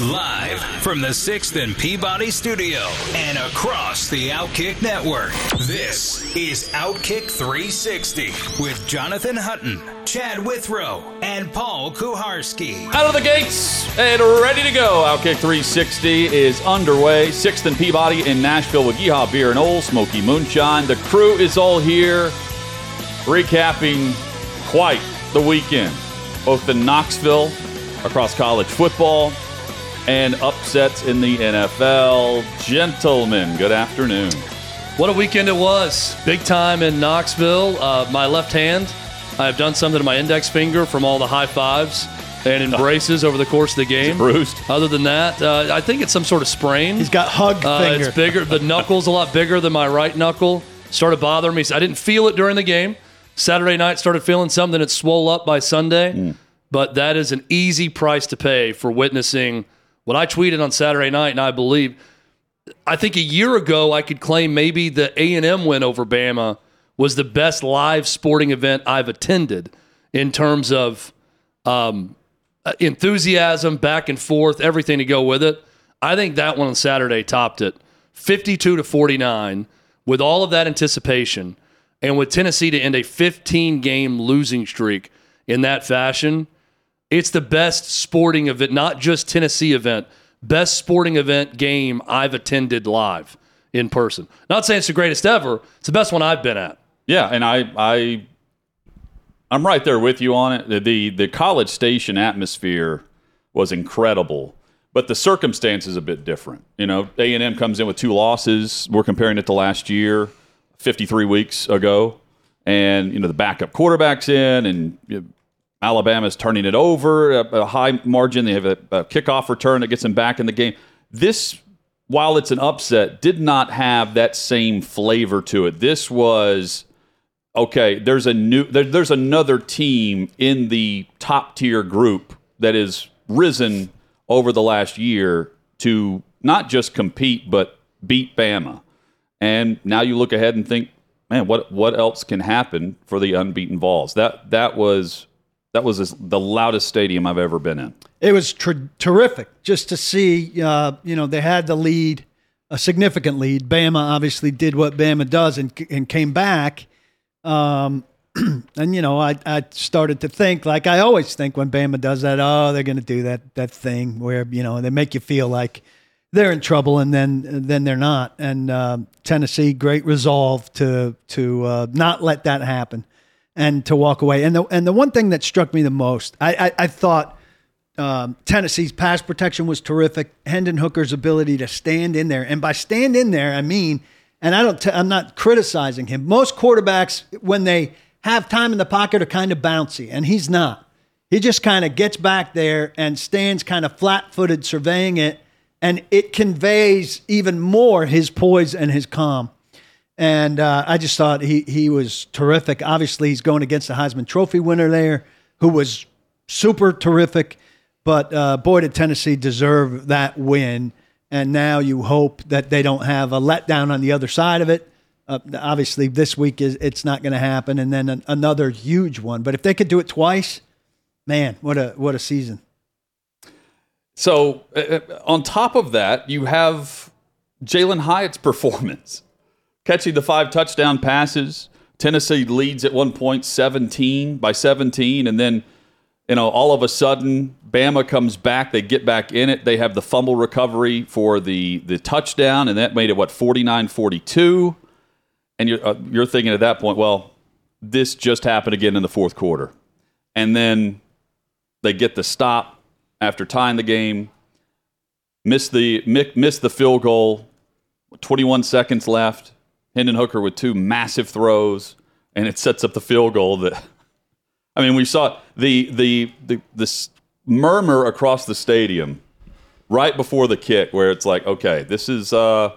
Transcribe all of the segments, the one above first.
Live from the 6th and Peabody studio and across the Outkick network. This is Outkick 360 with Jonathan Hutton, Chad Withrow, and Paul Kuharsky. Out of the gates and ready to go. Outkick 360 is underway. 6th and Peabody in Nashville with Yeehaw Beer and Ole Smoky Moonshine. The crew is all here recapping quite the weekend, both in Knoxville across college football and upsets in the NFL. Gentlemen, good afternoon. What a weekend it was. Big time in Knoxville. Uh, my left hand, I have done something to my index finger from all the high fives and embraces over the course of the game. bruised. Other than that, uh, I think it's some sort of sprain. He's got hug Uh, finger. it's bigger. The knuckle's a lot bigger than my right knuckle. Started bothering me. I didn't feel it during the game. Saturday night started feeling something. It swole up by Sunday. But that is an easy price to pay for witnessing what I tweeted on Saturday night, and I believe. I think a year ago I could claim maybe the A and M win over Bama was the best live sporting event I've attended in terms of um, enthusiasm, back and forth, everything to go with it. I think that one on Saturday topped it, fifty-two to forty-nine, with all of that anticipation, and with Tennessee to end a fifteen-game losing streak in that fashion. It's the best sporting event, not just Tennessee event, best sporting event game I've attended live in person. Not saying it's the greatest ever. It's the best one I've been at. Yeah, and I, I, I'm right there with you on it. The, the the College Station atmosphere was incredible, but the circumstances a bit different. You know, A and M comes in with two losses. We're comparing it to last year, 53 weeks ago, and you know the backup quarterbacks in, and you know, Alabama's turning it over a, a high margin. They have a, a kickoff return that gets them back in the game. This, while it's an upset, did not have that same flavor to it. This was okay. There's a new there, there's another team in the top tier group that has risen over the last year to not just compete but beat Bama. And now you look ahead and think, man, what what else can happen for the unbeaten Vols? That that was that was the loudest stadium I've ever been in. It was terrific just to see. Uh, you know, they had the lead, a significant lead. Bama obviously did what Bama does and and came back. Um, and you know, I I started to think like I always think when Bama does that. Oh, they're going to do that that thing where you know they make you feel like they're in trouble and then then they're not. And um Tennessee, great resolve to to uh, not let that happen and to walk away. And the and the one thing that struck me the most, I I, I thought um, Tennessee's pass protection was terrific. Hendon Hooker's ability to stand in there, and by stand in there, I mean, and I don't, t- I'm not criticizing him. Most quarterbacks, when they have time in the pocket, are kind of bouncy, and he's not. He just kind of gets back there and stands kind of flat-footed, surveying it, and it conveys even more his poise and his calm. And uh, I just thought he he was terrific. Obviously, he's going against the Heisman Trophy winner there, who was super terrific. But uh, boy, did Tennessee deserve that win. And now you hope that they don't have a letdown on the other side of it. Uh, obviously, this week is it's not going to happen, and then an, another huge one. But if they could do it twice, man, what a what a season! So uh, uh, on top of that, you have Jalin Hyatt's performance, catching the five touchdown passes. Tennessee leads at one point 17 by 17, and then you know all of a sudden Bama comes back. They get back in it. They have the fumble recovery for the the touchdown, and that made it what 49-42. And you're uh, you're thinking at that point, well, this just happened again in the fourth quarter, and then they get the stop after tying the game. Miss the miss the field goal. 21 seconds left. Hendon Hooker with two massive throws, and it sets up the field goal. That I mean, we saw the the the this murmur across the stadium right before the kick where it's like, okay, this is uh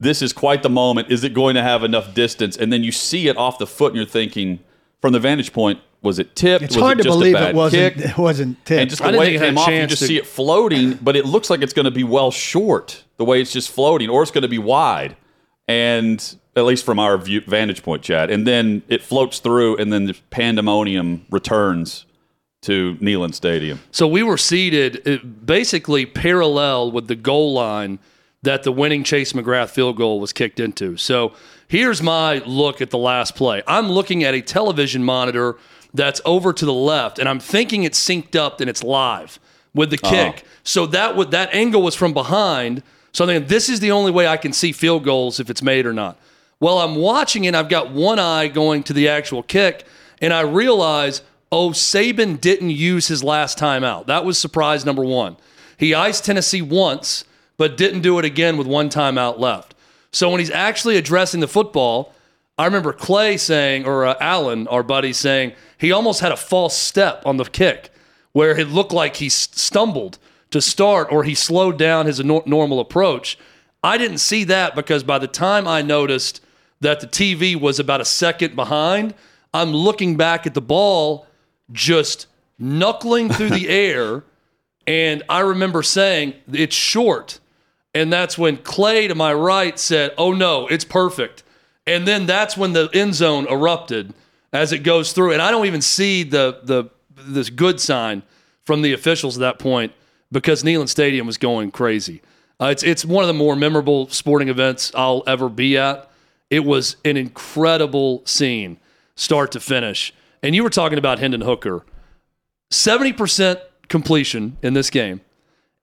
this is quite the moment. Is it going to have enough distance? And then you see it off the foot and you're thinking from the vantage point, was it tipped? It's was hard it to just a believe it wasn't kick? it wasn't tipped. And just the didn't way it it came off, you just to- see it floating, but it looks like it's going to be well short the way it's just floating, or it's going to be wide. And at least from our view, vantage point, Chad. And then it floats through, and then the pandemonium returns to Neyland Stadium. So we were seated uh, basically parallel with the goal line that the winning Chase McGrath field goal was kicked into. So here's my look at the last play. I'm looking at a television monitor that's over to the left, and I'm thinking it's synced up and it's live with the kick. So that would that angle was from behind. So I'm this is the only way I can see field goals if it's made or not. Well, I'm watching it. I've got one eye going to the actual kick, and I realize, oh, Saban didn't use his last timeout. That was surprise number one. He iced Tennessee once, but didn't do it again with one timeout left. So when he's actually addressing the football, I remember Clay saying, or uh, Allen, our buddy, saying he almost had a false step on the kick where it looked like he stumbled to start or he slowed down his normal approach. I didn't see that because by the time I noticed that the TV was about a second behind, I'm looking back at the ball just knuckling through the air. And I remember saying, it's short. And that's when Clay to my right said, oh no, it's perfect. And then that's when the end zone erupted as it goes through. And I don't even see the the this good sign from the officials at that point because Neyland Stadium was going crazy. Uh, it's it's one of the more memorable sporting events I'll ever be at. It was an incredible scene, start to finish. And you were talking about Hendon Hooker, seventy percent completion in this game,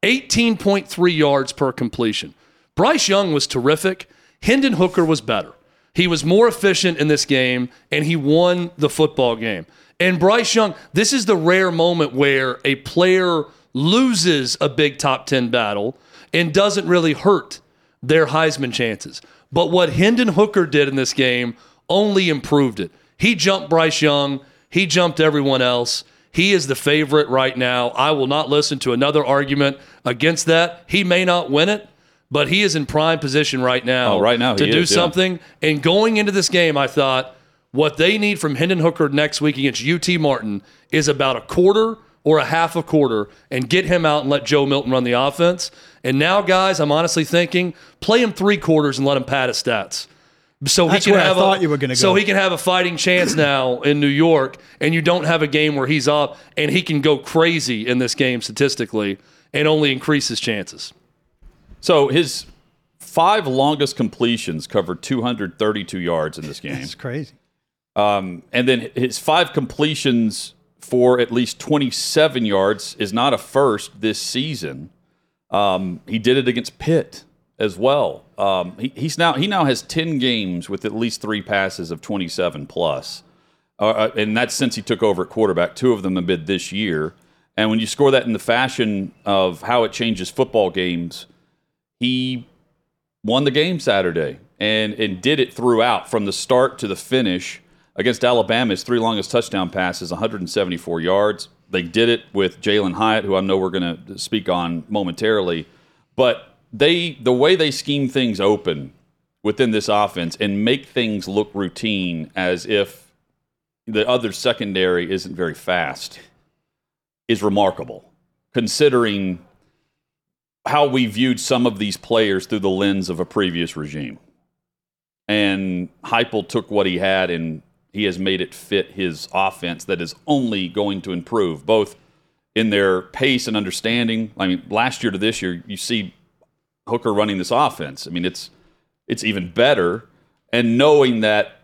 eighteen point three yards per completion. Bryce Young was terrific. Hendon Hooker was better. He was more efficient in this game, and he won the football game. And Bryce Young, this is the rare moment where a player loses a big top 10 battle and doesn't really hurt their Heisman chances. But what Hendon Hooker did in this game only improved it. He jumped Bryce Young, he jumped everyone else. He is the favorite right now. I will not listen to another argument against that. He may not win it, but he is in prime position right now, Oh, right now to do is, yeah. something. And going into this game, I thought what they need from Hendon Hooker next week against UT Martin is about a quarter or a half a quarter and get him out and let Joe Milton run the offense. And now, guys, I'm honestly thinking play him three quarters and let him pad his stats. So That's he can where I have thought a, you were gonna So he can have a fighting chance now in New York, and you don't have a game where he's up and he can go crazy in this game statistically and only increase his chances. So his five longest completions covered 232 yards in this game. It's crazy. Um, and then his five completions for at least 27 yards is not a first this season. Um, he did it against Pitt as well. Um, he, he's now he now has 10 games with at least three passes of 27 plus. Uh, Uh, and that's since he took over at quarterback. Two of them been this year. And when you score that in the fashion of how it changes football games, he won the game Saturday and and did it throughout from the start to the finish against Alabama. His three longest touchdown passes, 174 yards. They did it with Jalin Hyatt, who I know we're going to speak on momentarily. But they the way they scheme things open within this offense and make things look routine as if the other secondary isn't very fast is remarkable, considering how we viewed some of these players through the lens of a previous regime. And Heupel took what he had and he has made it fit his offense that is only going to improve, both in their pace and understanding. I mean, last year to this year, you see Hooker running this offense. I mean, it's it's even better. And knowing that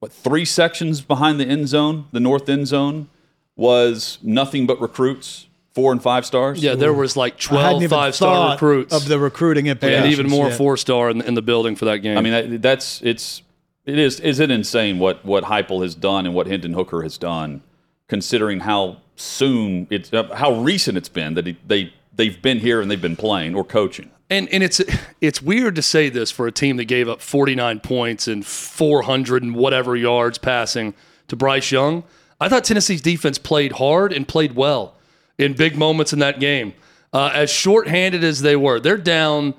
what three sections behind the end zone, the north end zone, was nothing but recruits, four and five stars. Yeah, there was like 12 five star recruits of the recruiting and even more yet. four star in, in the building for that game. I mean, that, that's it's it is is it insane what what Heupel has done and what Hendon Hooker has done, considering how soon it's uh, how recent it's been that they they've been here and they've been playing or coaching. And and it's it's weird to say this for a team that gave up 49 points and 400 and whatever yards passing to Bryce Young. I thought Tennessee's defense played hard and played well in big moments in that game. Uh, as shorthanded as they were, they're down.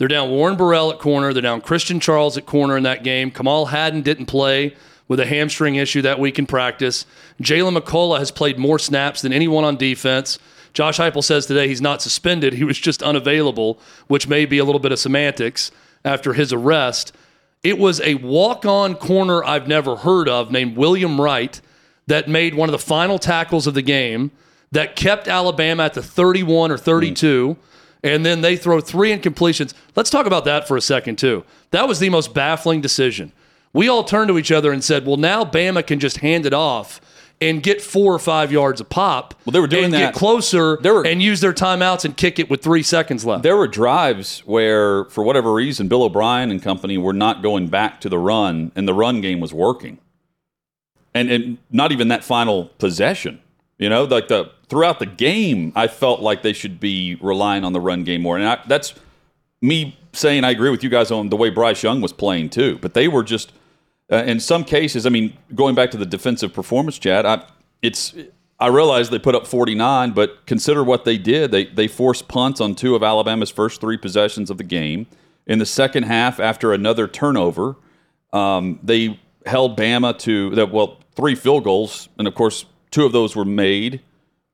They're down Warren Burrell at corner. They're down Christian Charles at corner in that game. Kamal Hadden didn't play with a hamstring issue that week in practice. Jaylen McCollough has played more snaps than anyone on defense. Josh Heupel says today he's not suspended. He was just unavailable, which may be a little bit of semantics after his arrest. It was a walk on corner I've never heard of named William Wright that made one of the final tackles of the game that kept Alabama at the 31 or 32. Hmm. And then they throw three incompletions. Let's talk about that for a second, too. That was the most baffling decision. We all turned to each other and said, well, now Bama can just hand it off and get four or five yards a pop. Well, they were doing and that. get closer were- and use their timeouts and kick it with three seconds left. There were drives where, for whatever reason, Bill O'Brien and company were not going back to the run, and the run game was working. And, and not even that final possession. You know, like the throughout the game, I felt like they should be relying on the run game more. And I, that's me saying I agree with you guys on the way Bryce Young was playing too. But they were just, uh, in some cases, I mean, going back to the defensive performance, Chad, I, it's I realize they put up 49, but consider what they did. They they forced punts on two of Alabama's first three possessions of the game. In the second half, after another turnover, um, they held Bama to. Well, three field goals, and of course, two of those were made,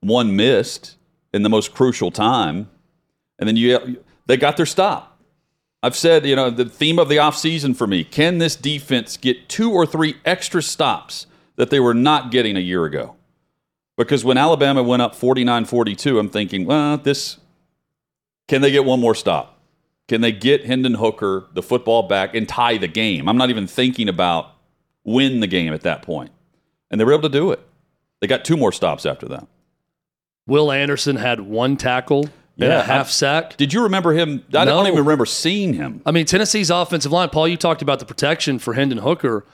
one missed in the most crucial time, and then you they got their stop. I've said, you know, the theme of the offseason for me can this defense get two or three extra stops that they were not getting a year ago? Because when Alabama went up 49 42, I'm thinking, well, this can they get one more stop? Can they get Hendon Hooker the football back and tie the game? I'm not even thinking about win the game at that point. And they were able to do it. They got two more stops after that. Will Anderson had one tackle and Yeah, a half sack. Did you remember him? I No. don't even remember seeing him. I mean, Tennessee's offensive line, Paul, you talked about the protection for Hendon Hooker.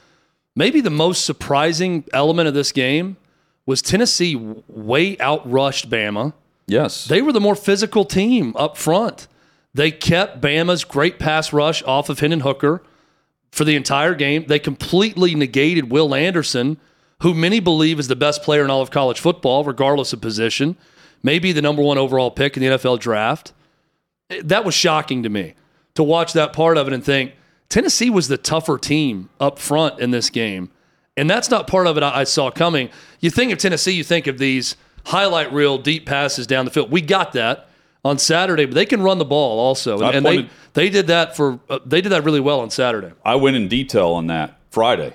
Maybe the most surprising element of this game was Tennessee way outrushed Bama. Yes. They were the more physical team up front. They kept Bama's great pass rush off of Hendon Hooker for the entire game. They completely negated Will Anderson, who many believe is the best player in all of college football, regardless of position, maybe the number one overall pick in the NFL draft. That was shocking to me to watch that part of it and think Tennessee was the tougher team up front in this game. And that's not part of it I saw coming. You think of Tennessee, you think of these highlight reel deep passes down the field. We got that on Saturday, but they can run the ball also. And, and they, they did that for uh, they did that really well on Saturday. I went in detail on that Friday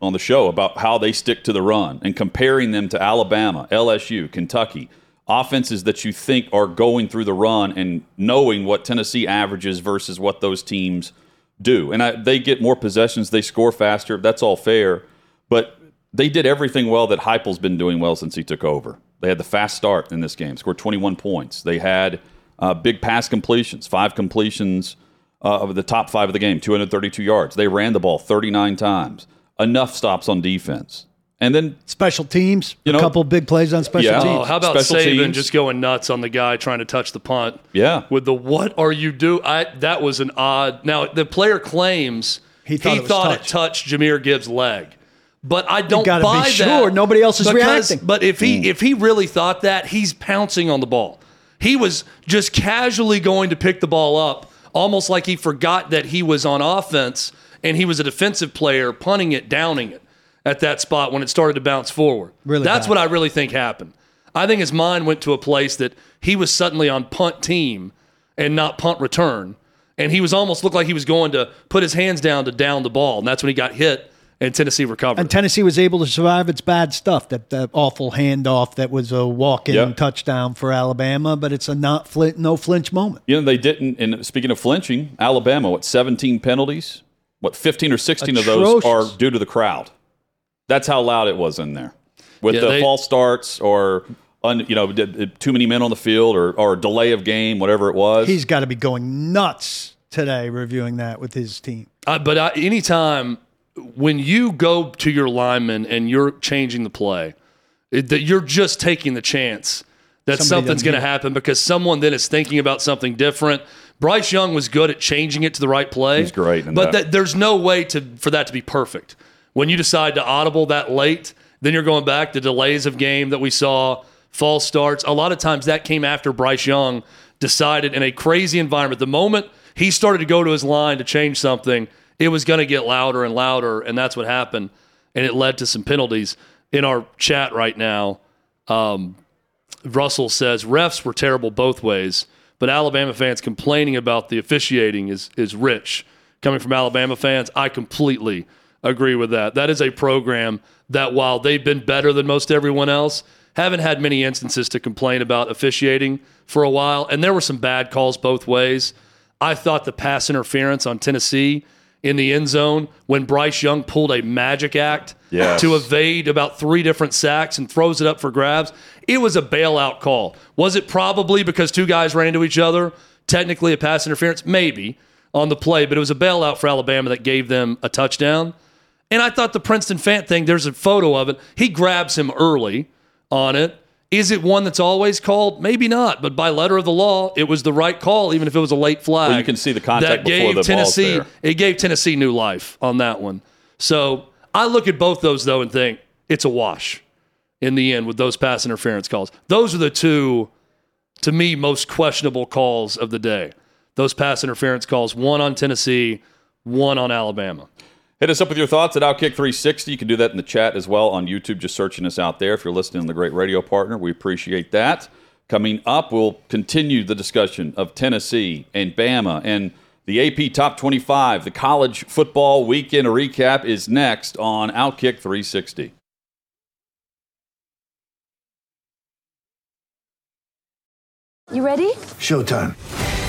on the show about how they stick to the run and comparing them to Alabama, LSU, Kentucky, offenses that you think are going through the run and knowing what Tennessee averages versus what those teams do. And I, they get more possessions, they score faster. That's all fair. But they did everything well that Heupel's been doing well since he took over. They had the fast start in this game, scored 21 points. They had uh, big pass completions, five completions uh, of the top five of the game, 232 yards. They ran the ball 39 times, enough stops on defense. And then Special teams, You know- a couple big plays on special Yeah. teams. Oh, how about Special Saban teams. just going nuts on the guy trying to touch the punt? Yeah. With the what are you do? I that was an odd. Now the player claims He thought it was it touched Jahmyr Gibbs' leg, but I don't gotta be buy that. sure. Nobody else is because- reacting. But if he if he really thought that, he's pouncing on the ball. He was just casually going to pick the ball up, almost like he forgot that he was on offense and he was a defensive player, punting it, downing it at that spot when it started to bounce forward. Really That's bad. what I really think happened. I think his mind went to a place that he was suddenly on punt team and not punt return. And he was almost looked like he was going to put his hands down to down the ball. And that's when he got hit and Tennessee recovered. And Tennessee was able to survive its bad stuff. That, that awful handoff that was a walk-in Yep. touchdown for Alabama, but it's a not flint, no flinch moment. You know, they didn't. And speaking of flinching, Alabama, what, 17 penalties? What, 15 or 16 of those are due to the crowd? That's how loud it was in there. With Yeah, the they- false starts or, un, you know, did- did too many men on the field or, or delay of game, whatever it was. He's got to be going nuts today reviewing that with his team. I, but I, anytime when you go to your lineman and you're changing the play, it, that you're just taking the chance that Somebody something's going to happen because someone then is thinking about something different. Bryce Young was good at changing it to the right play. He's great but that. that- there's no way to for that to be perfect. When you decide to audible that late, then you're going back to delays of game that we saw, false starts. A lot of times that came after Bryce Young decided in a crazy environment. The moment he started to go to his line to change something, it was going to get louder and louder, and that's what happened. And it led to some penalties. In our chat right now, um, Russell says refs were terrible both ways, but Alabama fans complaining about the officiating is is rich. Coming from Alabama fans, I completely agree with that. That is a program that while they've been better than most everyone else, haven't had many instances to complain about officiating for a while, and there were some bad calls both ways. I thought the pass interference on Tennessee in the end zone when Bryce Young pulled a magic act Yes. to evade about three different sacks and throws it up for grabs. It was a bailout call. Was it probably because two guys ran into each other? Technically a pass interference? Maybe on the play, but it was a bailout for Alabama that gave them a touchdown. And I thought the Princeton Fant thing, there's a photo of it. He grabs him early on it. Is it one that's always called? Maybe not, but by letter of the law, it was the right call, even if it was a late flag. Well, you can see the contact that before gave the Tennessee. It gave Tennessee new life on that one. So I look at both those though and think it's a wash in the end with those pass interference calls. Those are the two, to me, most questionable calls of the day. Those pass interference calls, one on Tennessee, one on Alabama. Hit us up with your thoughts at Outkick 360. You can do that in the chat as well on YouTube, just searching us out there. If you're listening to the great radio partner, we appreciate that. Coming up, we'll continue the discussion of Tennessee and Bama and the AP Top 25. The college football weekend recap is next on Outkick 360. You ready? Showtime.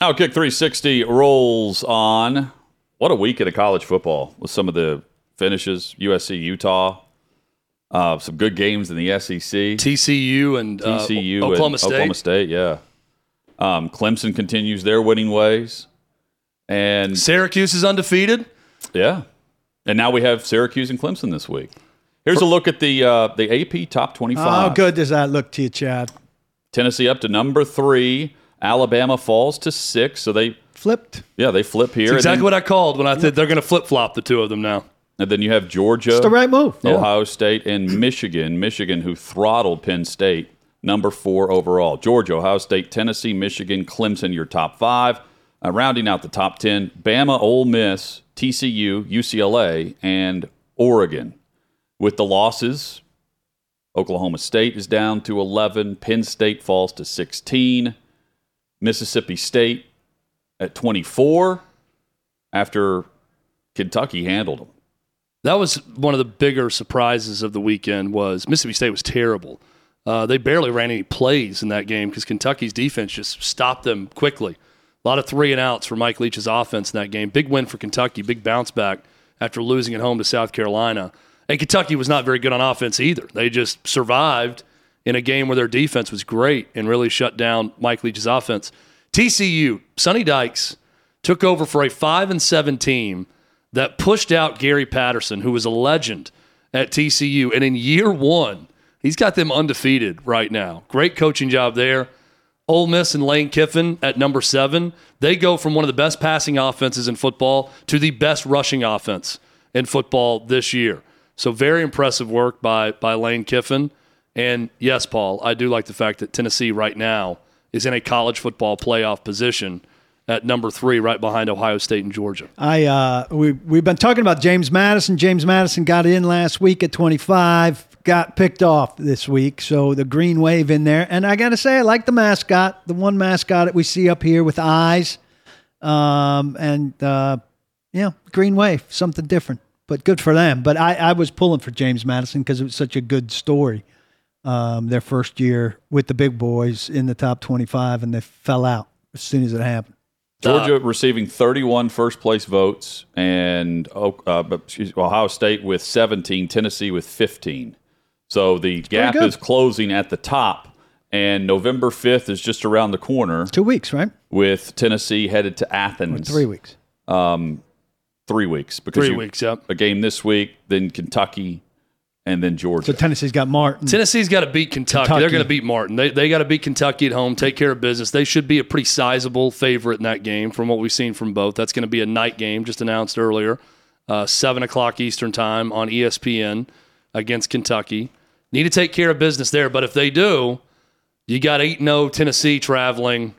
Outkick 360 rolls on. What a week of college football with some of the finishes USC, Utah. Uh, some good games in the SEC. TCU and uh, TCU, Oklahoma and State. Oklahoma State, yeah. Um, Clemson continues their winning ways, and Syracuse is undefeated. yeah, and now we have Syracuse and Clemson this week. Here's a look at the uh, the AP top 25. How good does that look to you, Chad? Tennessee up to number three. Alabama falls to six, so they Flipped. yeah they flip here. It's exactly then, what I called when I said they're going to flip flop the two of them now. and then you have Georgia, It's the right move. Ohio State, and Michigan. Michigan, who throttled Penn State, number four overall. Georgia, Ohio State, Tennessee, Michigan, Clemson, your top five. Uh, rounding out the top 10, Bama, Ole Miss, TCU, UCLA, and Oregon. With the losses, Oklahoma State is down to 11, Penn State falls to 16, Mississippi State at 24 after Kentucky handled them. That was one of the bigger surprises of the weekend. Was Mississippi State was terrible. Uh, they barely ran any plays in that game because Kentucky's defense just stopped them quickly. A lot of three and outs for Mike Leach's offense in that game. Big win for Kentucky. Big bounce back after losing at home to South Carolina. And Kentucky was not very good on offense either. They just survived in a game where their defense was great and really shut down Mike Leach's offense. TCU, Sonny Dykes took over for a five and seven team that pushed out Gary Patterson, who was a legend at TCU. And in year one, he's got them undefeated right now. Great coaching job there. Ole Miss and Lane Kiffin at number seven. They go from one of the best passing offenses in football to the best rushing offense in football this year. So very impressive work by by Lane Kiffin. And yes, Paul, I do like the fact that Tennessee right now is in a college football playoff position at number three, right behind Ohio State and Georgia. I uh, we we've been talking about James Madison. James Madison got in last week at 25, got picked off this week. So the green wave in there, and I got to say, I like the mascot, the one mascot that we see up here with eyes, um, and uh, yeah, green wave, something different, but good for them. But I, I was pulling for James Madison because it was such a good story. Um, their first year with the big boys in the top 25, and they fell out as soon as it happened. Georgia receiving 31 first place votes, and uh, excuse, Ohio State with 17, Tennessee with 15. So the gap is closing at the top, and November 5th is just around the corner Two weeks, right? with Tennessee headed to Athens. Three weeks. Um, Three weeks. Because Three you- weeks, yep. A game this week, then Kentucky, and then Georgia. So Tennessee's got Martin. Tennessee's got to beat Kentucky. Kentucky. They're going to beat Martin. They, they got to beat Kentucky at home, take care of business. They should be a pretty sizable favorite in that game from what we've seen from both. That's going to be a night game, just announced earlier, uh, 7 o'clock Eastern Time on ESPN against Kentucky. Need to take care of business there, but if they do, you got 8 0 Tennessee traveling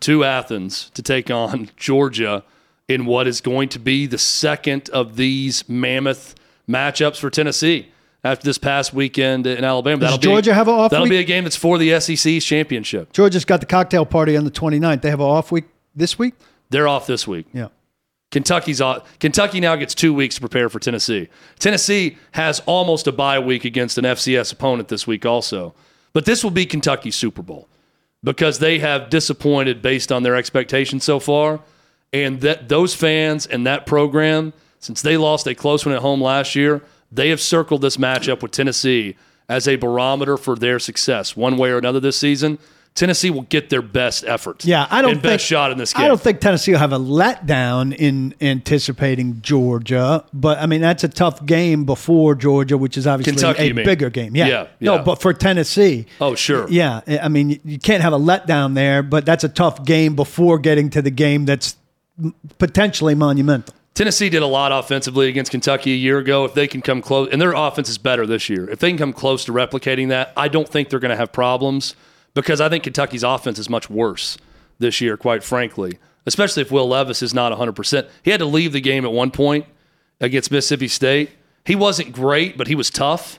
to Athens to take on Georgia in what is going to be the second of these mammoth matchups for Tennessee after this past weekend in Alabama. Does That'll Georgia be, have an off That'll week? be a game that's for the SEC's championship. Georgia's got the cocktail party on the 29th. They have an off week this week. They're off this week. Yeah. Kentucky's off. Kentucky now gets two weeks to prepare for Tennessee. Tennessee has almost a bye week against an FCS opponent this week, also. But this will be Kentucky's Super Bowl because they have disappointed based on their expectations so far. And that those fans and that program, since they lost a close one at home last year, they have circled this matchup with Tennessee as a barometer for their success, one way or another this season. Tennessee will get their best effort. Yeah, I don't and think best shot in this game. I don't think Tennessee will have a letdown in anticipating Georgia, but I mean that's a tough game before Georgia, which is obviously Kentucky, a bigger game. Yeah. Yeah, no, but for Tennessee, Oh, sure. yeah, I mean you can't have a letdown there, but that's a tough game before getting to the game that's potentially monumental. Tennessee did a lot offensively against Kentucky a year ago. If they can come close, and their offense is better this year, if they can come close to replicating that, I don't think they're going to have problems because I think Kentucky's offense is much worse this year, quite frankly, especially if Will Levis is not 100%. He had to leave the game at one point against Mississippi State. He wasn't great, but he was tough.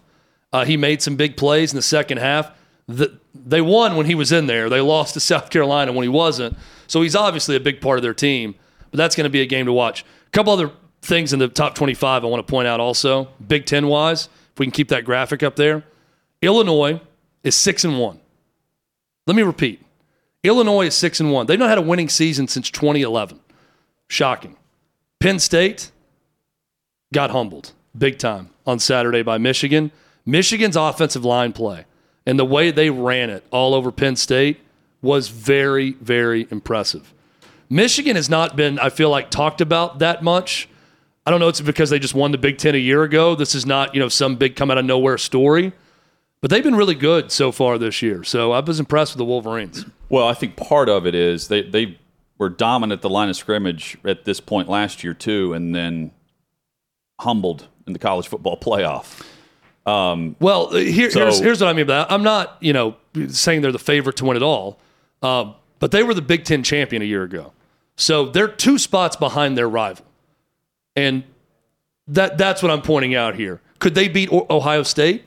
Uh, he made some big plays in the second half. The, they won when he was in there. They lost to South Carolina when he wasn't. So he's obviously a big part of their team. But that's going to be a game to watch. Couple other things in the top 25 I want to point out also, Big Ten wise, if we can keep that graphic up there. Illinois is 6 and 1. Let me repeat. Illinois is 6 and 1. They've not had a winning season since 2011. Shocking. Penn State got humbled big time on Saturday by Michigan. Michigan's offensive line play and the way they ran it all over Penn State was very, very impressive. Michigan has not been, I feel like, talked about that much. I don't know. It's because they just won the Big Ten a year ago. This is not, you know, some big come out of nowhere story. But they've been really good so far this year. So I was impressed with the Wolverines. Well, I think part of it is they, they were dominant at the line of scrimmage at this point last year, too, and then humbled in the college football playoff. Well, uh, here, So- here's, here's what I mean by that. I'm not, you know, saying they're the favorite to win it all, um, but they were the Big Ten champion a year ago. So they're two spots behind their rival. And that that's what I'm pointing out here. Could they beat Ohio State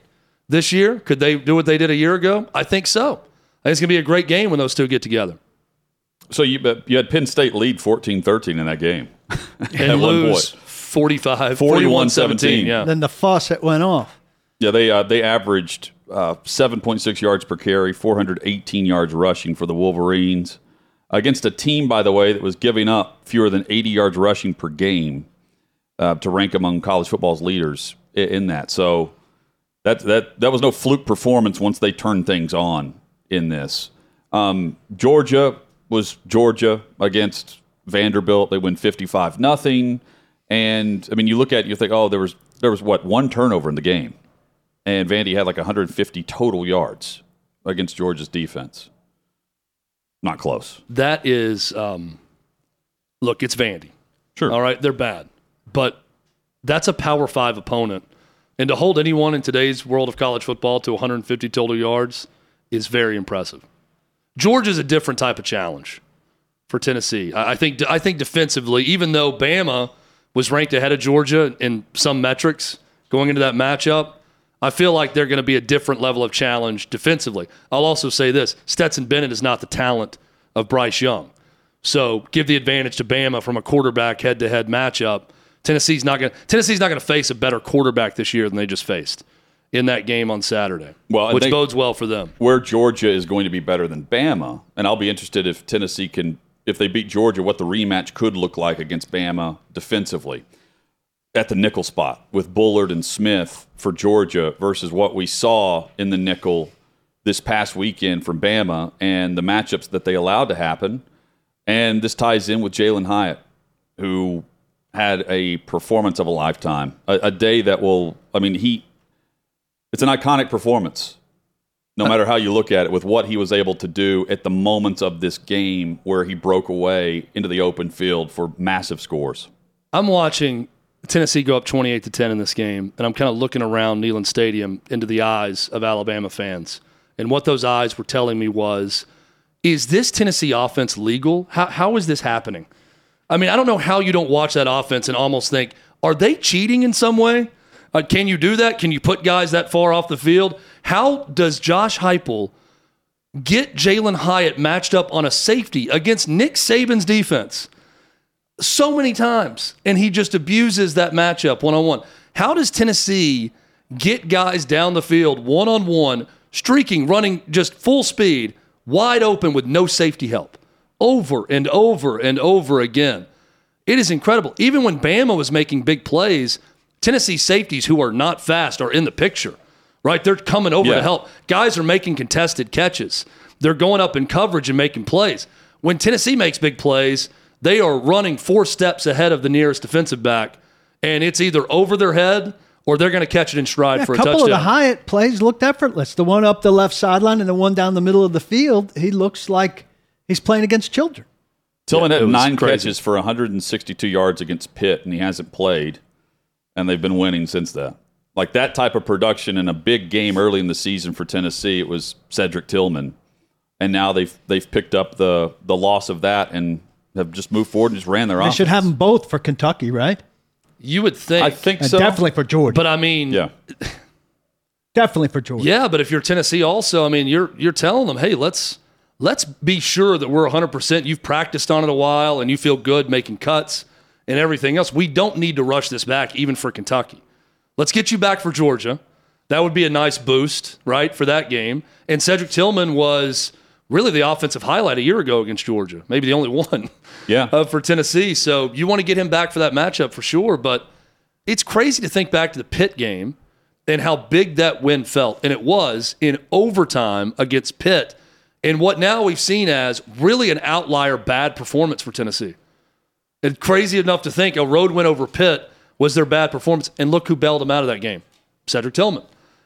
this year? Could they do what they did a year ago? I think so. I think it's going to be a great game when those two get together. So you you had Penn State lead 14-13 in that game. And lose point. 45, 41-17. Yeah. Then the faucet went off. Yeah, they uh, they averaged uh, 7.6 yards per carry, 418 yards rushing for the Wolverines against a team, by the way, that was giving up fewer than 80 yards rushing per game uh, to rank among college football's leaders in that. So that that that was no fluke performance once they turned things on in this. Um, Georgia was Georgia against Vanderbilt. They win 55 nothing. And I mean, you look at it, you think, oh, there was there was what one turnover in the game, and Vandy had like 150 total yards against Georgia's defense. Not close. that is um, look it's vandy. Sure. all right? They're bad. But that's a power five opponent. And to hold anyone in today's world of college football to 150 total yards is very impressive. Georgia's a different type of challenge for tennessee. I I think i think defensively even though bama was ranked ahead of georgia in some metrics going into that matchup I feel like they're going to be a different level of challenge defensively. I'll also say this Stetson Bennett is not the talent of Bryce Young. So give the advantage to Bama from a quarterback head to head matchup. Tennessee's not going to Tennessee's not going to face a better quarterback this year than they just faced in that game on Saturday. Well, which bodes well for them. Where Georgia is going to be better than Bama, and I'll be interested if Tennessee can, if they beat Georgia, what the rematch could look like against Bama defensively. At the nickel spot with Bullard and Smith for Georgia versus what we saw in the nickel this past weekend from Bama and the matchups that they allowed to happen. And this ties in with Jalin Hyatt, who had a performance of a lifetime, a, a day that will, I mean, he, it's an iconic performance no matter how you look at it, with what he was able to do at the moments of this game where he broke away into the open field for massive scores. I'm watching Tennessee go up 28 to 10 in this game, and I'm kind of looking around Neyland Stadium into the eyes of Alabama fans. And what those eyes were telling me was, is this Tennessee offense legal? How, how is this happening? I mean, I don't know how you don't watch that offense and almost think, are they cheating in some way? Uh, can you do that? Can you put guys that far off the field? How does Josh Heupel get Jalin Hyatt matched up on a safety against Nick Saban's defense so many times, and he just abuses that matchup one on one? How does Tennessee get guys down the field one on one, streaking, running just full speed, wide open with no safety help, over and over and over again? It is incredible. Even when Bama was making big plays, Tennessee safeties who are not fast are in the picture, right? They're coming over Yeah. to help. Guys are making contested catches. They're going up in coverage and making plays. When Tennessee makes big plays, they are running four steps ahead of the nearest defensive back, and it's either over their head or they're going to catch it in stride Yeah, for a a couple touchdown. of the Hyatt plays looked effortless. The one up the left sideline and the one down the middle of the field, he looks like he's playing against children. Tillman Yeah, had nine crazy. catches for 162 yards against Pitt, and he hasn't played, and they've been winning since then. Like that type of production in a big game early in the season for Tennessee, it was Cedric Tillman, and now they've they've picked up the the loss of that and have just moved forward and just ran their They offense. should have them both for Kentucky, right? you would think, I think And so. definitely for Georgia. but I mean, Yeah. definitely for Georgia. Yeah, but if you're Tennessee, also, I mean, you're you're telling them, hey, let's let's be sure that we're 100. percent You've practiced on it a while, and you feel good making cuts and everything else. We don't need to rush this back, even for Kentucky. Let's get you back for Georgia. That would be a nice boost, right, for that game. And Cedric Tillman was really the offensive highlight a year ago against Georgia, maybe the only one Yeah. uh, for Tennessee. So you want to get him back for that matchup for sure. But it's crazy to think back to the Pitt game and how big that win felt. And it was in overtime against Pitt. And what now we've seen as really an outlier bad performance for Tennessee. And crazy enough to think a road win over Pitt was their bad performance. And look who bailed them out of that game Cedric Tillman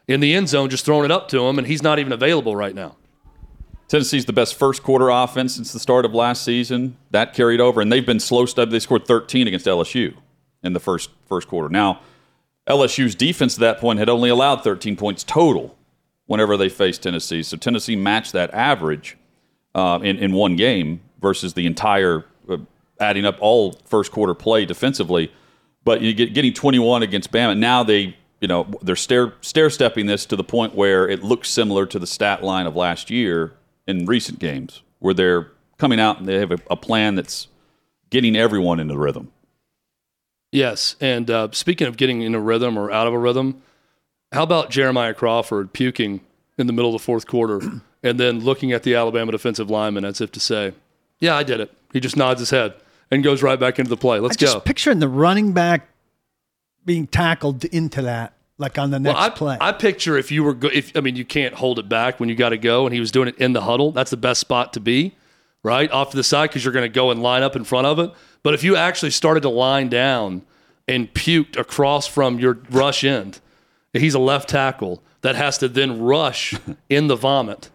in the end zone, just throwing it up to him. And he's not even available right now. Tennessee's the best first quarter offense since the start of last season. That carried over, and they've been slow stuff. They scored 13 against LSU in the first first quarter. Now, LSU's defense at that point had only allowed 13 points total whenever they faced Tennessee. So Tennessee matched that average uh, in in one game versus the entire uh, adding up all first quarter play defensively. But you get getting 21 against Bama. Now they you know they're stair stair stepping this to the point where it looks similar to the stat line of last year in recent games, where they're coming out and they have a, a plan that's getting everyone into rhythm. Yes, and uh, speaking of getting in a rhythm or out of a rhythm, how about Jeremiah Crawford puking in the middle of the fourth quarter and then looking at the Alabama defensive lineman as if to say, "Yeah, I did it." He just nods his head and goes right back into the play. Let's I just go. picturing the running back being tackled into that, like on the next Well, I, play. I picture if you were, go- if I mean, you can't hold it back when you got to go, and he was doing it in the huddle. That's the best spot to be, right off to the side because you're going to go and line up in front of it. But if you actually started to line down and puked across from your rush end, he's a left tackle that has to then rush in the vomit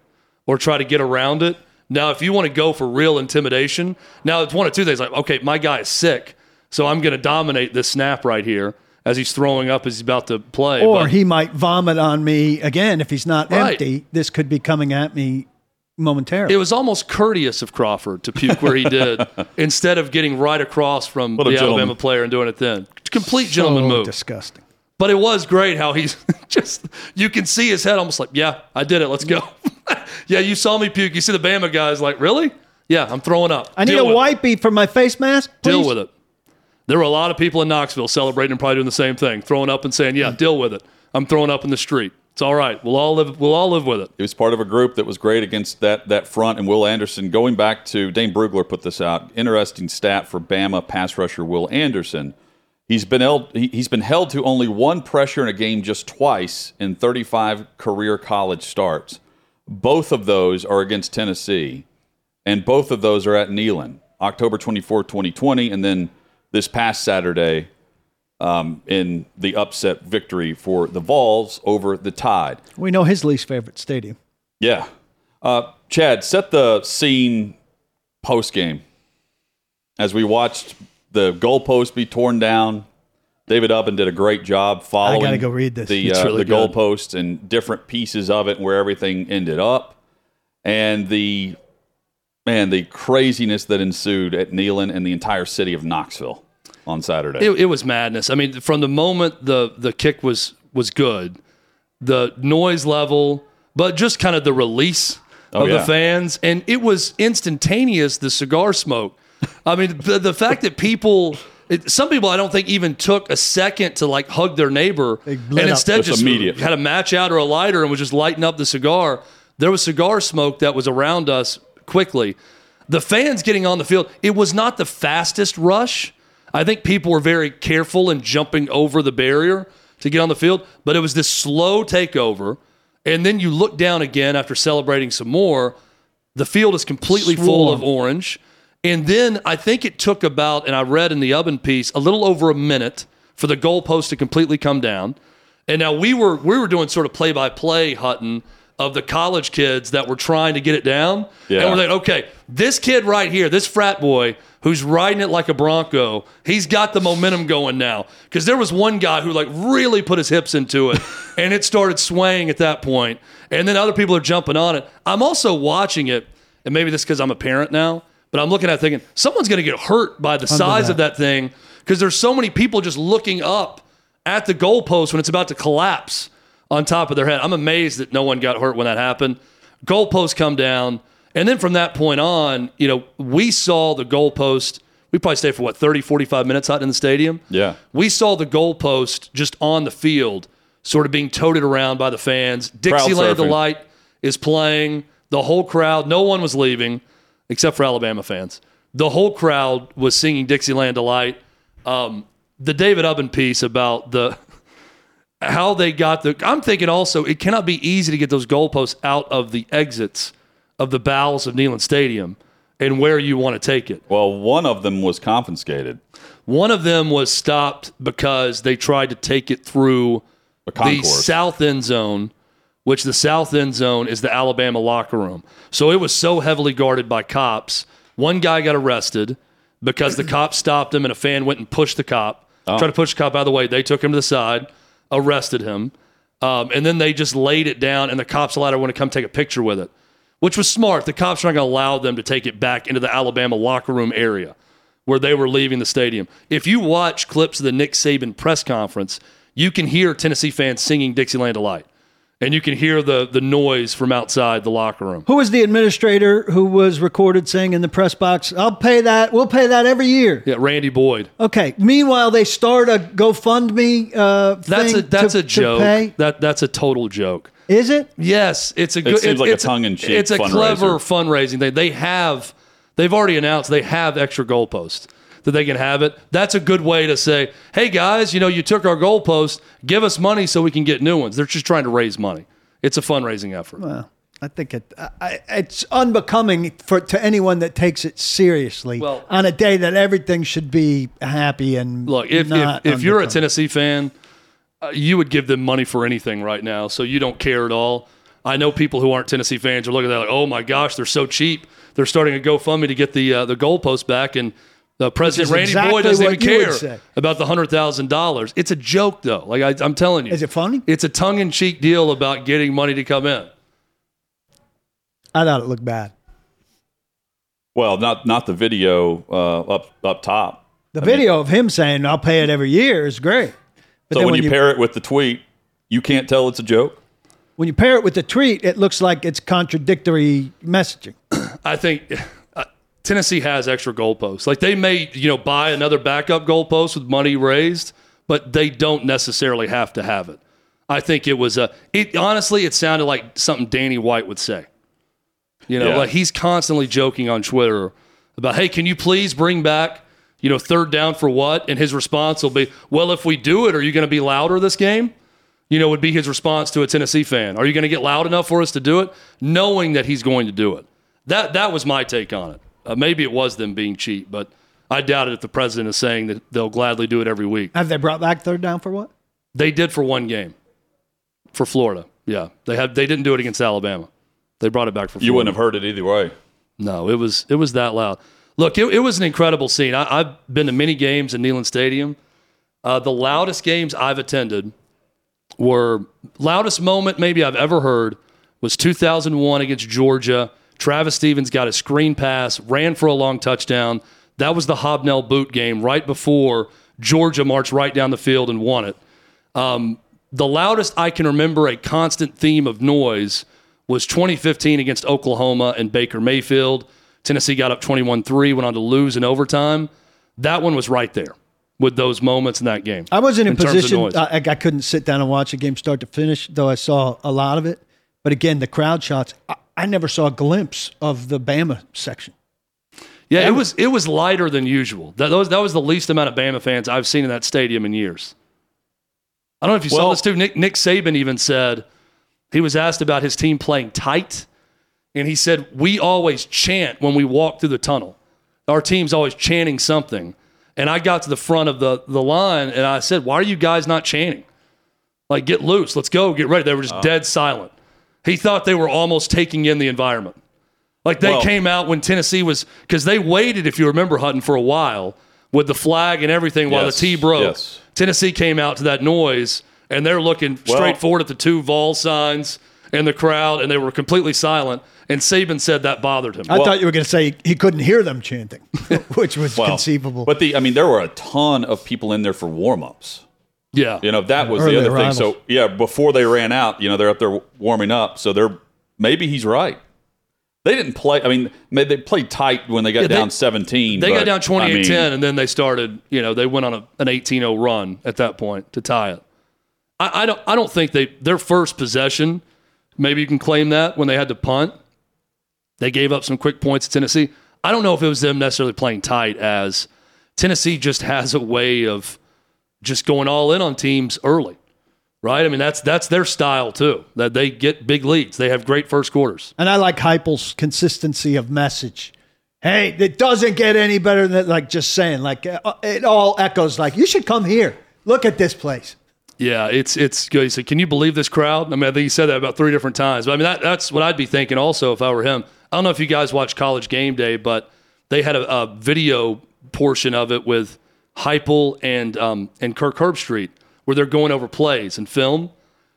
or try to get around it. Now, if you want to go for real intimidation, now it's one of two things. Like, okay, my guy is sick, so I'm going to dominate this snap right here as he's throwing up as he's about to play. or But- he might vomit on me again if he's not Right. empty. This could be coming at me momentarily. It was almost courteous of Crawford to puke where he did instead of getting right across from What the gentleman. Alabama player and doing it then. Complete gentleman move. Disgusting. But it was great how he's just, you can see his head almost like, yeah, I did it. Let's go. yeah, you saw me puke. You see the Bama guys like, really? Yeah, I'm throwing up. I need a with it. wipey for my face mask. Deal with it. There were a lot of people in Knoxville celebrating and probably doing the same thing, throwing up and saying, yeah, mm. deal with it. I'm throwing up in the street. It's all right. We'll all live, we'll all live with it. He was part of a group that was great against that that front and Will Anderson. Going back to Dane Brugler put this out. Interesting stat for Bama pass rusher Will Anderson. He's been held. He, he's been held to only one pressure in a game just twice in 35 career college starts. Both of those are against Tennessee, and both of those are at Neyland, October 24, 2020, and then this past Saturday um, in the upset victory for the Vols over the Tide. We know his least favorite stadium. Yeah. Uh, Chad, set the scene post game as we watched the goalpost be torn down. David Ubben did a great job following gotta go read this. the, uh, really the good. goalpost and different pieces of it and where everything ended up. And the man, the craziness that ensued at Neyland and the entire city of Knoxville on Saturday. It, it was madness. I mean, from the moment the the kick was was good, the noise level, but just kind of the release Oh, of yeah. the fans, and it was instantaneous. The cigar smoke. I mean, the, the fact that people. It, some people I don't think even took a second to like hug their neighbor, and lit up. instead Just just immediate. had a match out or a lighter and was just lighting up the cigar. There was cigar smoke that was around us quickly. The fans getting on the field, it was not the fastest rush. I think people were very careful in jumping over the barrier to get on the field, but it was this slow takeover. And then you look down again after celebrating some more. The field is completely full of orange. And then I think it took about, and I read in the Ubben piece, a little over a minute for the goalpost to completely come down. And now we were we were doing sort of play by play, Hutton, of the college kids that were trying to get it down. Yeah. And we're like, okay, this kid right here, this frat boy who's riding it like a Bronco, he's got the momentum going now. Because there was one guy who like really put his hips into it, and it started swaying at that point. And then other people are jumping on it. I'm also watching it, and maybe this because I'm a parent now, but I'm looking at it thinking someone's going to get hurt by the size of that thing because there's so many people just looking up at the goalpost when it's about to collapse on top of their head. I'm amazed that no one got hurt when that happened. Goalposts come down. And then from that point on, you know, we saw the goalpost. We probably stayed for what, 30, 45 minutes out in the stadium? Yeah. We saw the goalpost just on the field, sort of being toted around by the fans. Dixieland. Delight is playing. The whole crowd, no one was leaving except for Alabama fans. The whole crowd was singing Dixieland Delight. Um, the David Ubben piece about the how they got the. I'm thinking also it cannot be easy to get those goalposts out of the exits of the bowels of Neyland Stadium and where you want to take it. well, one of them was confiscated. One of them was stopped because they tried to take it through the south end zone, which the south end zone is the Alabama locker room. So it was so heavily guarded by cops. One guy got arrested because the cop stopped him and a fan went and pushed the cop, Oh. tried to push the cop out of the way. They took him to the side, arrested him, um, and then they just laid it down. And the cops allowed everyone to come take a picture with it, which was smart. The cops are not going to allow them to take it back into the Alabama locker room area where they were leaving the stadium. If you watch clips of the Nick Saban press conference, you can hear Tennessee fans singing Dixieland Delight. And you can hear the the noise from outside the locker room. Who was the administrator who was recorded saying in the press box, I'll pay that. We'll pay that every year. Yeah, Randy Boyd. Okay. Meanwhile, they start a GoFundMe uh, That's thing a that's to- a joke. That that's a total joke. Is it? Yes, it's a good. It seems it- like a it's tongue-in-cheek It's a fundraiser. clever fundraising thing. They have, they've already announced they have extra goalposts that they can have it. That's a good way to say, hey guys, you know, you took our goalpost, give us money so we can get new ones. They're just trying to raise money. It's a fundraising effort. Well, I think it, I, it's unbecoming for to anyone that takes it seriously Well- on a day that everything should be happy and Look, if if, if you're a. Tennessee fan, uh, you would give them money for anything right now, so you don't care at all. I know people who aren't Tennessee fans are looking at that like, oh my gosh, they're so cheap. They're starting a GoFundMe to get the uh, the goalpost back, and uh, President Randy exactly Boyd doesn't even what you would care about the hundred thousand dollars. It's a joke, though. Like I, I'm telling you, Is it funny? It's a tongue in cheek deal about getting money to come in. I thought it looked bad. Well, not not the video uh, up up top. The video of him saying "I'll pay it every year" is great. But so then when, you, pair it with the tweet, you can't tell it's a joke. when you pair it with the tweet, it looks like it's contradictory messaging. I think Tennessee has extra goalposts. Like they may, you know, buy another backup goalpost with money raised, but they don't necessarily have to have it. I think it was a. It honestly, it sounded like something Danny White would say. You know, Yeah. like he's constantly joking on Twitter about, "Hey, can you please bring back you know, third down for what? And his response will be, well, if we do it, are you going to be louder this game? You know, would be his response to a Tennessee fan. Are you going to get loud enough for us to do it? Knowing that he's going to do it. That, that was my take on it. Uh, maybe it was them being cheap, but I doubt it if the president is saying that they'll gladly do it every week. Have they brought back third down for what? They did for one game for Florida. Yeah. They had they didn't do it against Alabama. They brought it back for Florida. You wouldn't have heard it either way. No, it was it was that loud. Look, it, it was an incredible scene. I, I've been to many games in Neyland Stadium. Uh, the loudest games I've attended were loudest moment maybe I've ever heard was 2001 against Georgia. Travis Stephens got a screen pass, ran for a long touchdown. That was the Hobnail boot game right before Georgia marched right down the field and won it. Um, the loudest I can remember a constant theme of noise was 2015 against Oklahoma and Baker Mayfield. Tennessee got up 21 3, went on to lose in overtime. That one was right there with those moments in that game. I wasn't in, of position. I, I couldn't sit down and watch a game start to finish, though I saw a lot of it. But again, the crowd shots, I, I never saw a glimpse of the Bama section. Yeah, it was it was lighter than usual. That, that was that was the least amount of Bama fans I've seen in that stadium in years. I don't know if you saw this too. Nick Nick Saban even said he was asked about his team playing tight, and he said we always chant when we walk through the tunnel. Our team's always chanting something. And I got to the front of the the line and I said, "Why are you guys not chanting? Like, get loose, let's go, get ready." They were just oh. dead silent. He thought they were almost taking in the environment. Like they Well- came out when Tennessee was because they waited, if you remember, Hutton for a while with the flag and everything while Yes, the T broke. yes. Tennessee came out to that noise and they're looking straight forward at the two Vol signs and the crowd, and they were completely silent. And Saban said that bothered him. I thought you were going to say he couldn't hear them chanting, which was Well, conceivable. But the I mean, there were a ton of people in there for warm ups. Yeah, You know, that was Early the other arrivals. thing. So yeah, before they ran out, you know, they're up there warming up. So they're maybe he's right. They didn't play. I mean, may- they played tight when they got Yeah, they- down seventeen. They but, got down 28 I mean, 10, and then they started, you know, they went on a, an 18 0 run at that point to tie it. I, I, don't, I don't think they, their first possession, maybe you can claim that when they had to punt, they gave up some quick points to Tennessee. I don't know if it was them necessarily playing tight, as Tennessee just has a way of just going all in on teams early. Right? I mean, that's that's their style too. That they get big leads. They have great first quarters. and I like Heupel's consistency of message. Hey, it doesn't get any better than like just saying like uh, it all echoes like you should come here. Look at this place. Yeah, it's it's good. He said, "Can you believe this crowd?" I mean, I think he said that about three different times. But I mean, that, that's what I'd be thinking also if I were him. I don't know if you guys watch College Game Day, but they had a, a video portion of it with Heupel and um, and Kirk Herbstreit where they're going over plays and film.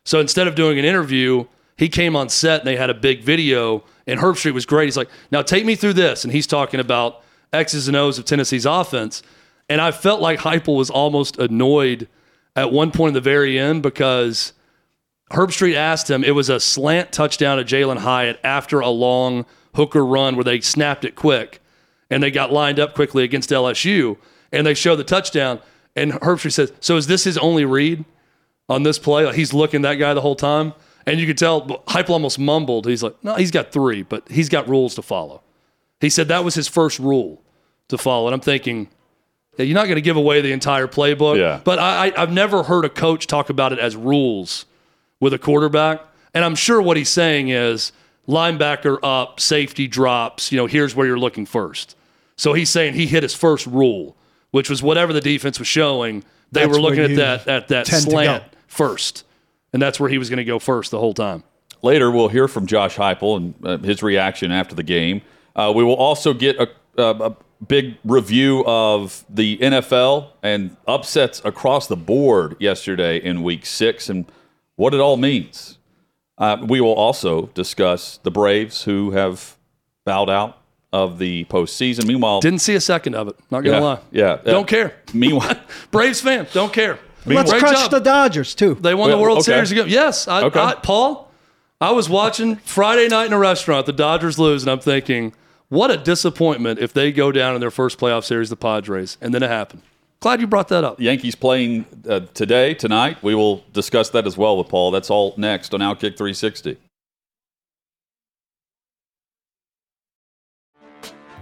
So instead of doing an interview, he came on set and they had a big video. And Herbstreit was great. He's like, "Now take me through this," and he's talking about X's and O's of Tennessee's offense. And I felt like Heupel was almost annoyed at one point in the very end because Herbstreit asked him, it was a slant touchdown to Jalin Hyatt after a long hooker run where they snapped it quick and they got lined up quickly against LSU and they show the touchdown. And Herbstreit says, So is this his only read on this play? Like he's looking that guy the whole time. And you could tell Heupel almost mumbled. He's like, No, he's got three, but he's got rules to follow. He said that was his first rule to follow. And I'm thinking, yeah, you're not going to give away the entire playbook. Yeah. But I, I, I've never heard a coach talk about it as rules with a quarterback. And I'm sure what he's saying is linebacker up, safety drops, you know, here's where you're looking first. So he's saying he hit his first rule, which was whatever the defense was showing, they That's were looking at you that at that slant first. And that's where he was going to go first the whole time. Later, we'll hear from Josh Heupel and uh, his reaction after the game. Uh, we will also get a, a, a big review of the NFL and upsets across the board yesterday in Week Six and what it all means. Uh, we will also discuss the Braves who have bowed out of the postseason. Meanwhile, Didn't see a second of it. Not going to yeah, lie. yeah, uh, Don't care. Meanwhile, Braves fan, don't care. Let's Great crush job. the Dodgers too. They won the World okay. Series again. Yes, I, Okay. I, Paul. I was watching Friday night in a restaurant. The Dodgers lose, and I'm thinking, what a disappointment if they go down in their first playoff series, the Padres, and then it happened. Glad you brought that up. Yankees playing uh, today, tonight. We will discuss that as well with Paul. That's all next on Outkick 360.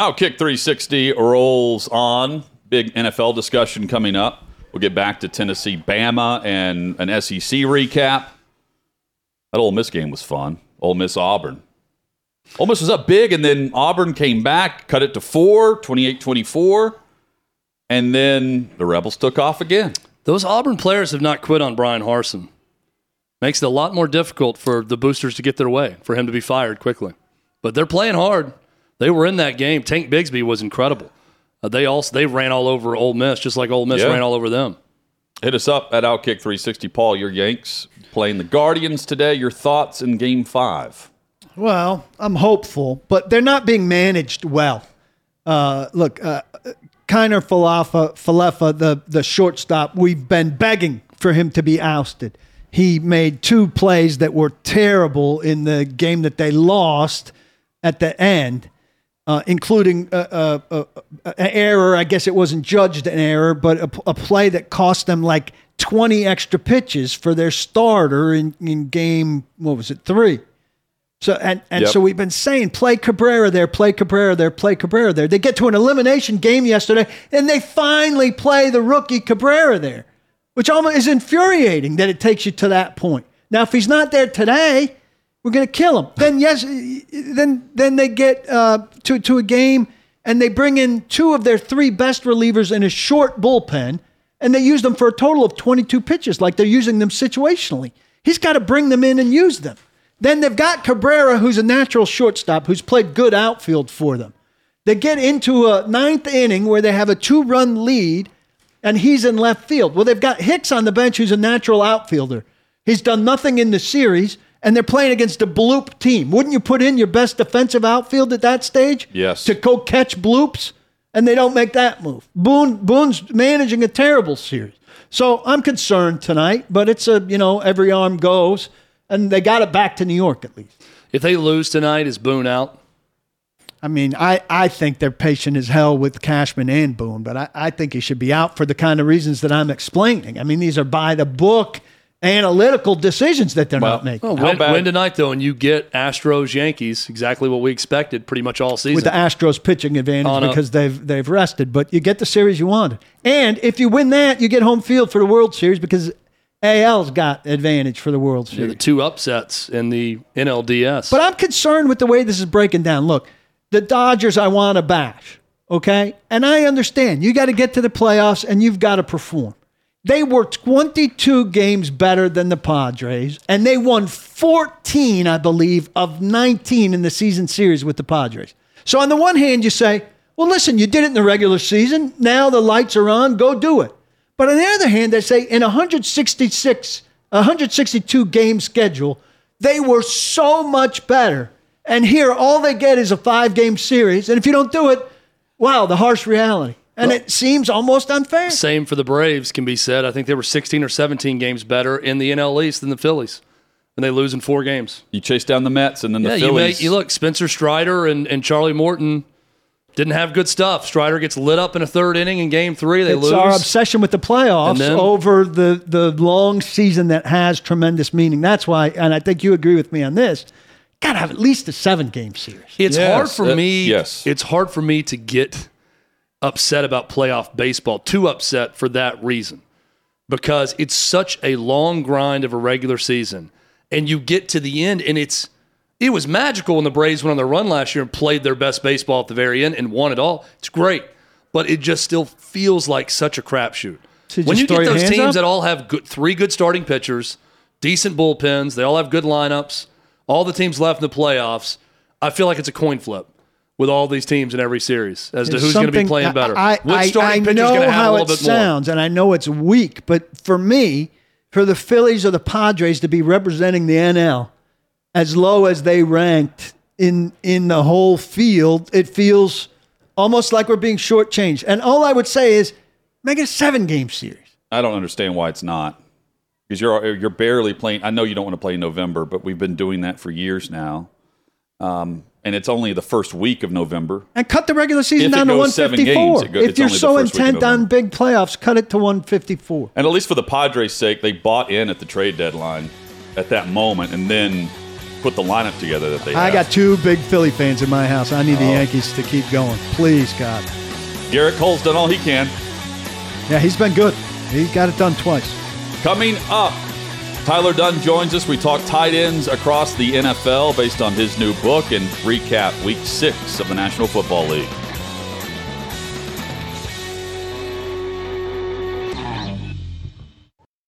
Outkick 360 rolls on. Big NFL discussion coming up. We'll get back to Tennessee, Bama, and an SEC recap. That Ole Miss game was fun. Ole Miss, Auburn. Ole Miss was up big, and then Auburn came back, cut it to four, 28 24. And then the Rebels took off again. Those Auburn players have not quit on Bryan Harsin. Makes it a lot more difficult for the boosters to get their way, for him to be fired quickly. But they're playing hard. They were in that game. Tank Bigsby was incredible. Uh, they also they ran all over Ole Miss, just like Ole Miss Yeah. ran all over them. Hit us up at Outkick 360. Paul, your Yanks playing the Guardians today. Your thoughts in game five? Well, I'm hopeful, but they're not being managed well. Uh, look, uh, Kiner Falefa, Falefa, the, the shortstop, we've been begging for him to be ousted. He made two plays that were terrible in the game that they lost at the end, uh, including a, a, a- an error. I guess it wasn't judged an error, but a, a play that cost them like 20 extra pitches for their starter in, in game, what was it, three? So and and Yep. so we've been saying play Cabrera there, play Cabrera there, play Cabrera there. They get to an elimination game yesterday, and they finally play the rookie Cabrera there, which almost is infuriating that it takes you to that point. Now, if he's not there today, we're going to kill him. Then yes, then then they get uh, to to a game and they bring in two of their three best relievers in a short bullpen, and they use them for a total of 22 pitches, like they're using them situationally. He's got to bring them in and use them. Then they've got Cabrera, who's a natural shortstop, who's played good outfield for them. They get into a ninth inning where they have a two run lead, and he's in left field. Well, they've got Hicks on the bench, who's a natural outfielder. He's done nothing in the series, and they're playing against a bloop team. Wouldn't you put in your best defensive outfield at that stage? Yes. To go catch bloops, and they don't make that move. Boone Boone's managing a terrible series. So I'm concerned tonight, but it's a you know every arm goes, and they got it back to New York at least. If they lose tonight, is Boone out? I mean, I, I think they're patient as hell with Cashman and Boone, but I, I think he should be out for the kind of reasons that I'm explaining. I mean, these are by the book analytical decisions that they're not making. Oh, win, win tonight though, and you get Astros Yankees exactly what we expected pretty much all season. with the Astros pitching advantage On a- because they've they've rested, but you get the series you wanted. And if you win that, you get home field for the World Series because AL's got advantage for the World Yeah, Series. the two upsets in the NLDS. But I'm concerned with the way this is breaking down. Look, the Dodgers, I want to bash, okay? And I understand. You got to get to the playoffs and you've got to perform. They were 22 games better than the Padres, and they won 14, I believe, of 19 in the season series with the Padres. So, on the one hand, you say, well, listen, you did it in the regular season. Now the lights are on. Go do it. But on the other hand, they say in 166, 162 game schedule, they were so much better. And here, all they get is a five game series. And if you don't do it, wow, the harsh reality. And it seems almost unfair. Same for the Braves can be said. I think they were 16 or 17 games better in the NL East than the Phillies, and they lose in four games. You chase down the Mets and then yeah, the you Phillies. make you look Spencer Strider and, and Charlie Morton didn't have good stuff. Strider gets lit up in a third inning in Game Three. They it's lose. our obsession with the playoffs then- over the, the long season that has tremendous meaning. That's why, and I think you agree with me on this, got to have at least a seven game series. It's Yes, hard for uh, me. yes. It's hard for me to get upset about playoff baseball. Too upset for that reason. Because it's such a long grind of a regular season. And you get to the end and it's it was magical when the Braves went on their run last year and played their best baseball at the very end and won it all. It's great. But it just still feels like such a crapshoot. So when you get those teams up? that all have good, three good starting pitchers, decent bullpens, they all have good lineups, all the teams left in the playoffs, I feel like it's a coin flip with all these teams in every series as to There's who's going to be playing better. I, Which I, starting I pitcher's know going to have a how little it bit more? sounds, and I know it's weak, but for me, for the Phillies or the Padres to be representing the NL as low as they ranked in in the whole field, it feels almost like we're being shortchanged. And all I would say is make it a seven game series. I don't understand why it's not. Because you're you're barely playing. I know you don't want to play in November, but we've been doing that for years now. Um, and it's only the first week of November. And cut the regular season If down to goes 154. games, go- if you're so first week of intent on big playoffs, cut it to 154. And at least for the Padres' sake, they bought in at the trade deadline at that moment, and then put the lineup together that they. I have. got two big Philly fans in my house. I need the Oh. Yankees to keep going. Please, God. Gerrit Cole's done all he can. Yeah, he's been good. He got it done twice. Coming up, Tyler Dunne joins us. We talk tight ends across the NFL based on his new book and recap week six of the National Football League.